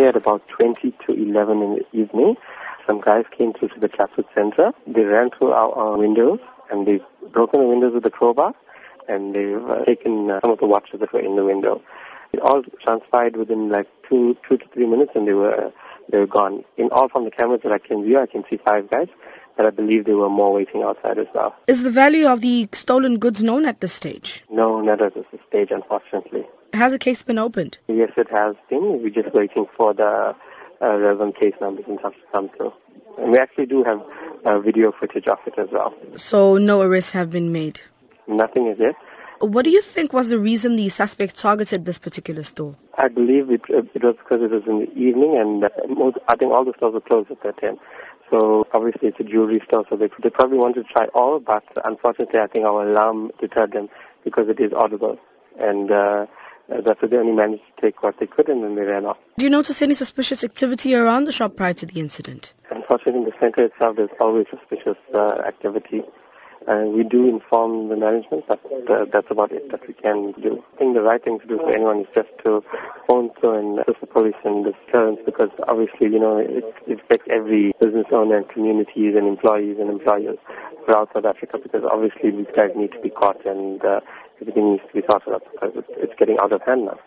At about 20 to 11 in the evening, some guys came through to the Chatsworth Center. They ran through our, our windows and they've broken the windows with a crowbar and they've uh, taken uh, some of the watches that were in the window. It all transpired within like two, two to three minutes and they were, they were gone. In all from the cameras that I can view, I can see five guys, but I believe there were more waiting outside as well. Is the value of the stolen goods known at this stage? No, not at this stage, unfortunately. Has a case been opened? Yes, it has been. We're just waiting for the uh, relevant case numbers and stuff to come through. And we actually do have uh, video footage of it as well. So no arrests have been made? Nothing is yet. What do you think was the reason the suspect targeted this particular store? I believe it, it was because it was in the evening and uh, most, I think all the stores were closed at that time. So obviously it's a jewelry store, so they, they probably wanted to try all, but unfortunately I think our alarm deterred them because it is audible. And uh, that's why they only managed to take what they could and then they ran off. Do you notice any suspicious activity around the shop prior to the incident? Unfortunately, in the center itself, there's always suspicious uh, activity. Uh, we do inform the management, but uh, that's about it that we can do. I think the right thing to do for anyone is just to phone through and assist the police and the deterrence because obviously, you know, it, it affects every business owner and communities and employees and employers throughout South Africa because obviously these guys need to be caught and uh, everything needs to be sorted out because it's, it's getting out of hand now.